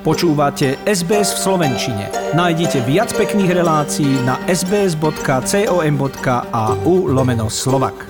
Počúvate SBS v Slovenčine. Nájdite viac pekných relácií na sbs.com.au lomeno slovak.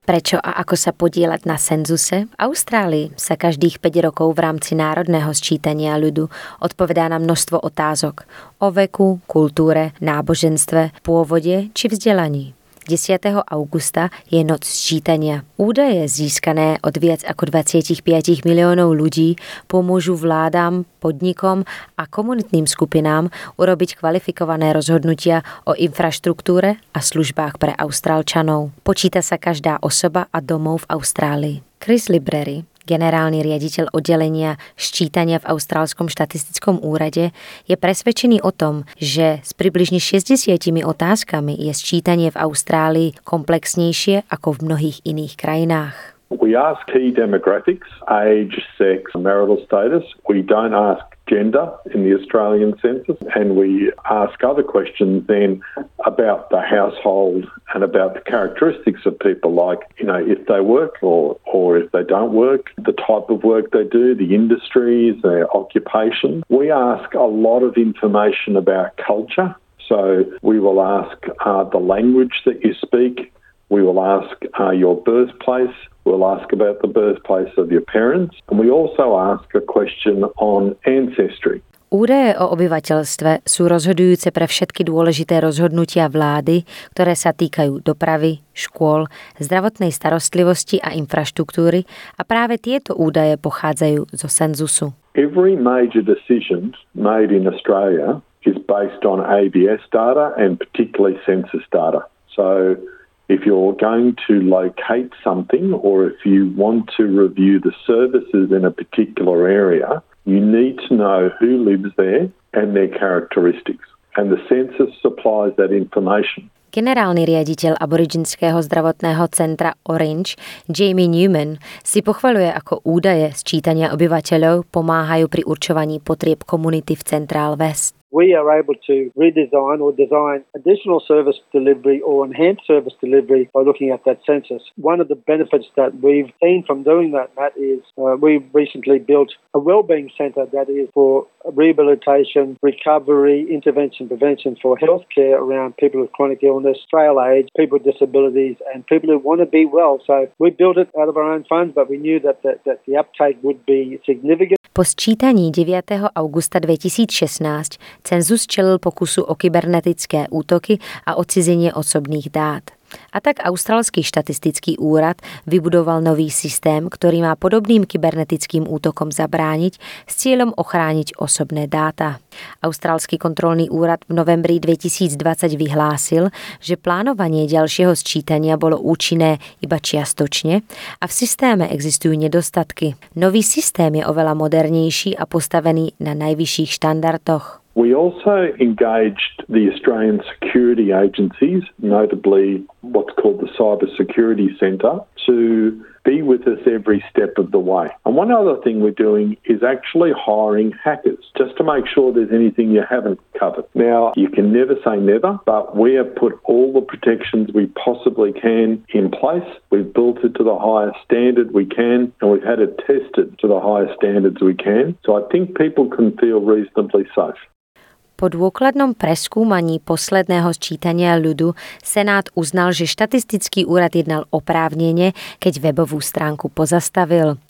Prečo a ako sa podielať na cenzuse? V Austrálii sa každých 5 rokov v rámci národného sčítania ľudu odpovedá na množstvo otázok o veku, kultúre, náboženstve, pôvode či vzdelaní. 10. augusta je noc sčítania. Údaje získané od viac ako 25 miliónov ľudí pomôžu vládám, podnikom a komunitným skupinám urobiť kvalifikované rozhodnutia o infraštruktúre a službách pre Austrálčanov. Počíta sa každá osoba a domov v Austrálii. Chris Librery, generálny riaditeľ oddelenia ščítania v Austrálskom štatistickom úrade, je presvedčený o tom, že s približne 60 otázkami je sčítanie v Austrálii komplexnejšie ako v mnohých iných krajinách. We ask key demographics, age, sex, marital status. We don't ask gender in the Australian census, and we ask other questions then about the household and about the characteristics of people, like you know if they work or or if they don't work, the type of work they do, the industries, their occupation. We ask a lot of information about culture. So we will ask uh, the language that you speak. We will ask uh, your birthplace. We'll ask about the birthplace of your parents. And we also ask a question on ancestry. Údaje o obyvateľstve sú rozhodujúce pre všetky dôležité rozhodnutia vlády, ktoré sa týkajú dopravy, škôl, zdravotnej starostlivosti a infraštruktúry a práve tieto údaje pochádzajú zo cenzusu. Every major decision made in Australia is based on ABS data and particularly census data. So if you're going to locate something or if you want to review the services in a particular area, you need to know who lives there and their characteristics. And the census supplies that information. Generálny riaditeľ aboriginského zdravotného centra Orange, Jamie Newman, si pochvaluje, ako údaje sčítania obyvateľov pomáhajú pri určovaní potrieb komunity v Central West. We are able to redesign or design additional service delivery or enhanced service delivery by looking at that census. One of the benefits that we've seen from doing that, Matt, is uh, we recently built a wellbeing centre that is for rehabilitation, recovery, intervention, prevention for healthcare around people with chronic illness, frail age, people with disabilities, and people who want to be well. So we built it out of our own funds, but we knew that the, that the uptake would be significant. Po sčítaní 9. augusta 2016 cenzus čelil pokusu o kybernetické útoky a odcizenie osobných dát. A tak Australský štatistický úrad vybudoval nový systém, ktorý má podobným kybernetickým útokom zabrániť s cieľom ochrániť osobné dáta. Australský kontrolný úrad v novembri 2020 vyhlásil, že plánovanie ďalšieho sčítania bolo účinné iba čiastočne a v systéme existujú nedostatky. Nový systém je oveľa modernejší a postavený na najvyšších štandardoch. We also engaged the Australian security agencies, notably what's called the Cyber Security Centre, to be with us every step of the way. And one other thing we're doing is actually hiring hackers just to make sure there's anything you haven't covered. Now, you can never say never, but we have put all the protections we possibly can in place. We've built it to the highest standard we can, and we've had it tested to the highest standards we can. So I think people can feel reasonably safe. Po dôkladnom preskúmaní posledného sčítania ľudu Senát uznal, že štatistický úrad jednal oprávnene, keď webovú stránku pozastavil.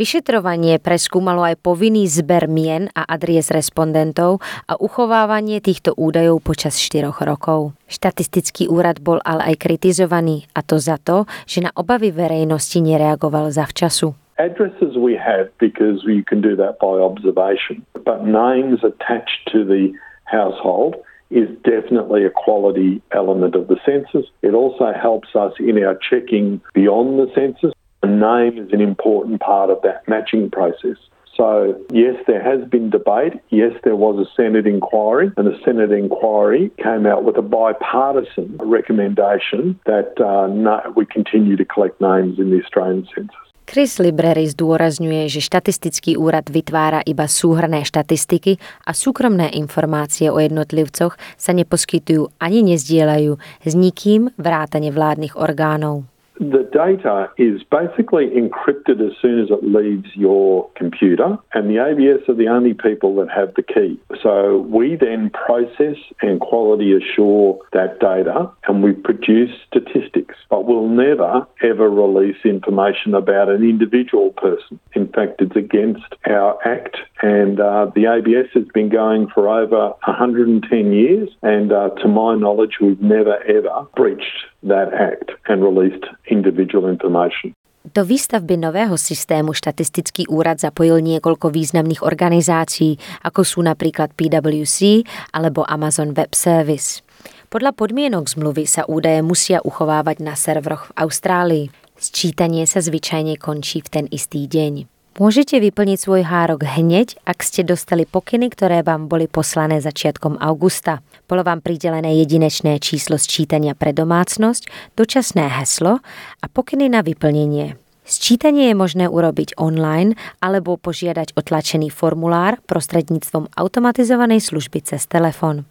Vyšetrovanie preskúmalo aj povinný zber mien a adries respondentov a uchovávanie týchto údajov počas 4 rokov. Štatistický úrad bol ale aj kritizovaný a to za to, že na obavy verejnosti nereagoval zavčasu. Addresses we have because you can do that by observation, but names attached to the household is definitely a quality element of the census. It also helps us in our checking beyond the census. A name is an important part of that matching process. So, yes, there has been debate. Yes, there was a Senate inquiry, and the Senate inquiry came out with a bipartisan recommendation that uh, no, we continue to collect names in the Australian census. Chris Librery zdôrazňuje, že štatistický úrad vytvára iba súhrné štatistiky a súkromné informácie o jednotlivcoch sa neposkytujú ani nezdielajú s nikým vrátane vládnych orgánov. The data is basically encrypted as soon as it leaves your computer, and the ABS are the only people that have the key. So we then process and quality assure that data, and we produce statistics, but we'll never ever release information about an individual person. In fact, it's against our act, and uh, the ABS has been going for over 110 years, and uh, to my knowledge, we've never ever breached that act and released individual information. Do výstavby nového systému štatistický úrad zapojil niekoľko významných organizácií, ako sú napríklad PwC alebo Amazon Web Service. Podľa podmienok zmluvy sa údaje musia uchovávať na serveroch v Austrálii. Sčítanie sa zvyčajne končí v ten istý deň. Môžete vyplniť svoj hárok hneď, ak ste dostali pokyny, ktoré vám boli poslané začiatkom augusta. Bolo vám pridelené jedinečné číslo sčítania pre domácnosť, dočasné heslo a pokyny na vyplnenie. Sčítanie je možné urobiť online alebo požiadať otlačený formulár prostredníctvom automatizovanej služby cez telefon.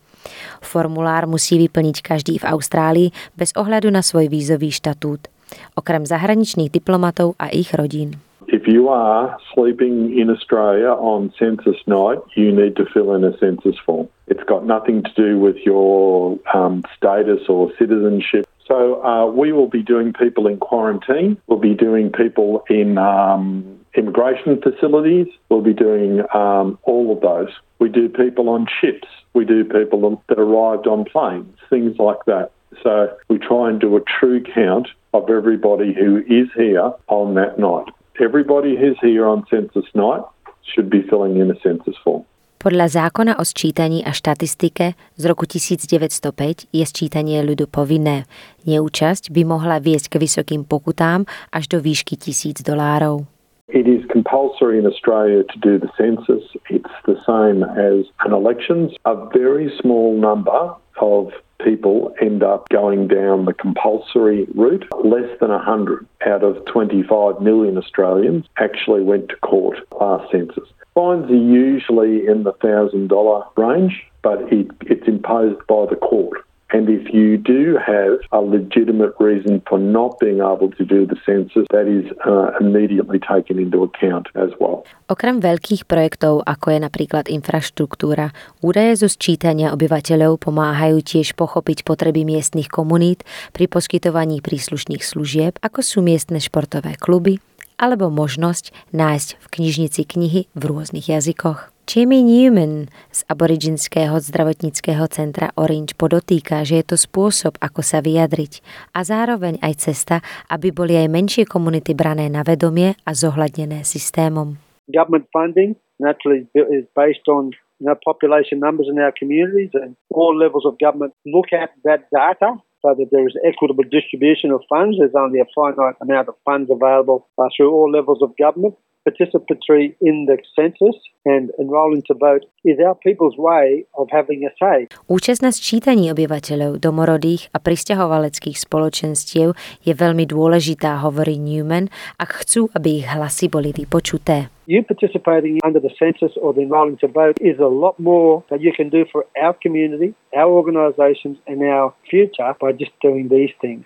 Formulár musí vyplniť každý v Austrálii bez ohľadu na svoj vízový štatút, okrem zahraničných diplomatov a ich rodín. If you are sleeping in Australia on census night, you need to fill in a census form. It's got nothing to do with your um, status or citizenship. So uh, we will be doing people in quarantine. We'll be doing people in um, immigration facilities. We'll be doing um, all of those. We do people on ships. We do people that arrived on planes, things like that. So we try and do a true count of everybody who is here on that night. Everybody who's here on census night should be filling in a census form. Podľa zákona o sčítaní a štatistike z roku 1905 je sčítanie ľudu povinné. Neúčasť by mohla viesť k vysokým pokutám až do výšky tisíc dolárov. It is compulsory in Australia to do the census. It's the same as an elections. A very small number of people end up going down the compulsory route. Less than 100 out of 25 million Australians actually went to court last census. Fines are usually in the $1,000 range, but it, it's imposed by the court. And if you do have a legitimate reason for not being able to do the census, that is uh, immediately taken into account as well. Okrem veľkých projektov, ako je napríklad infraštruktúra, údaje zo sčítania obyvateľov pomáhajú tiež pochopiť potreby miestnych komunít pri poskytovaní príslušných služieb, ako sú miestne športové kluby, alebo možnosť nájsť v knižnici knihy v rôznych jazykoch. Jimmy Newman z Aboriginského zdravotníckého centra Orange podotýka, že je to spôsob, ako sa vyjadriť a zároveň aj cesta, aby boli aj menšie komunity brané na vedomie a zohľadnené systémom. Government funding naturally is based on you know, population numbers in our communities and all levels of government look at that data so that there is equitable distribution of funds. There's only a finite amount of funds available uh, through all levels of government. Participatory in the census and enrolling to vote is our people's way of having a say. Účasť na sčítaní obyvateľov domorodých a pristahovaleckých spoločenstiev je veľmi dôležitá, hovorí Newman, ak chcú, aby ich hlasy boli vypočuté. You participating under the census or the enrolling to vote is a lot more that you can do for our community, our organisations and our future by just doing these things.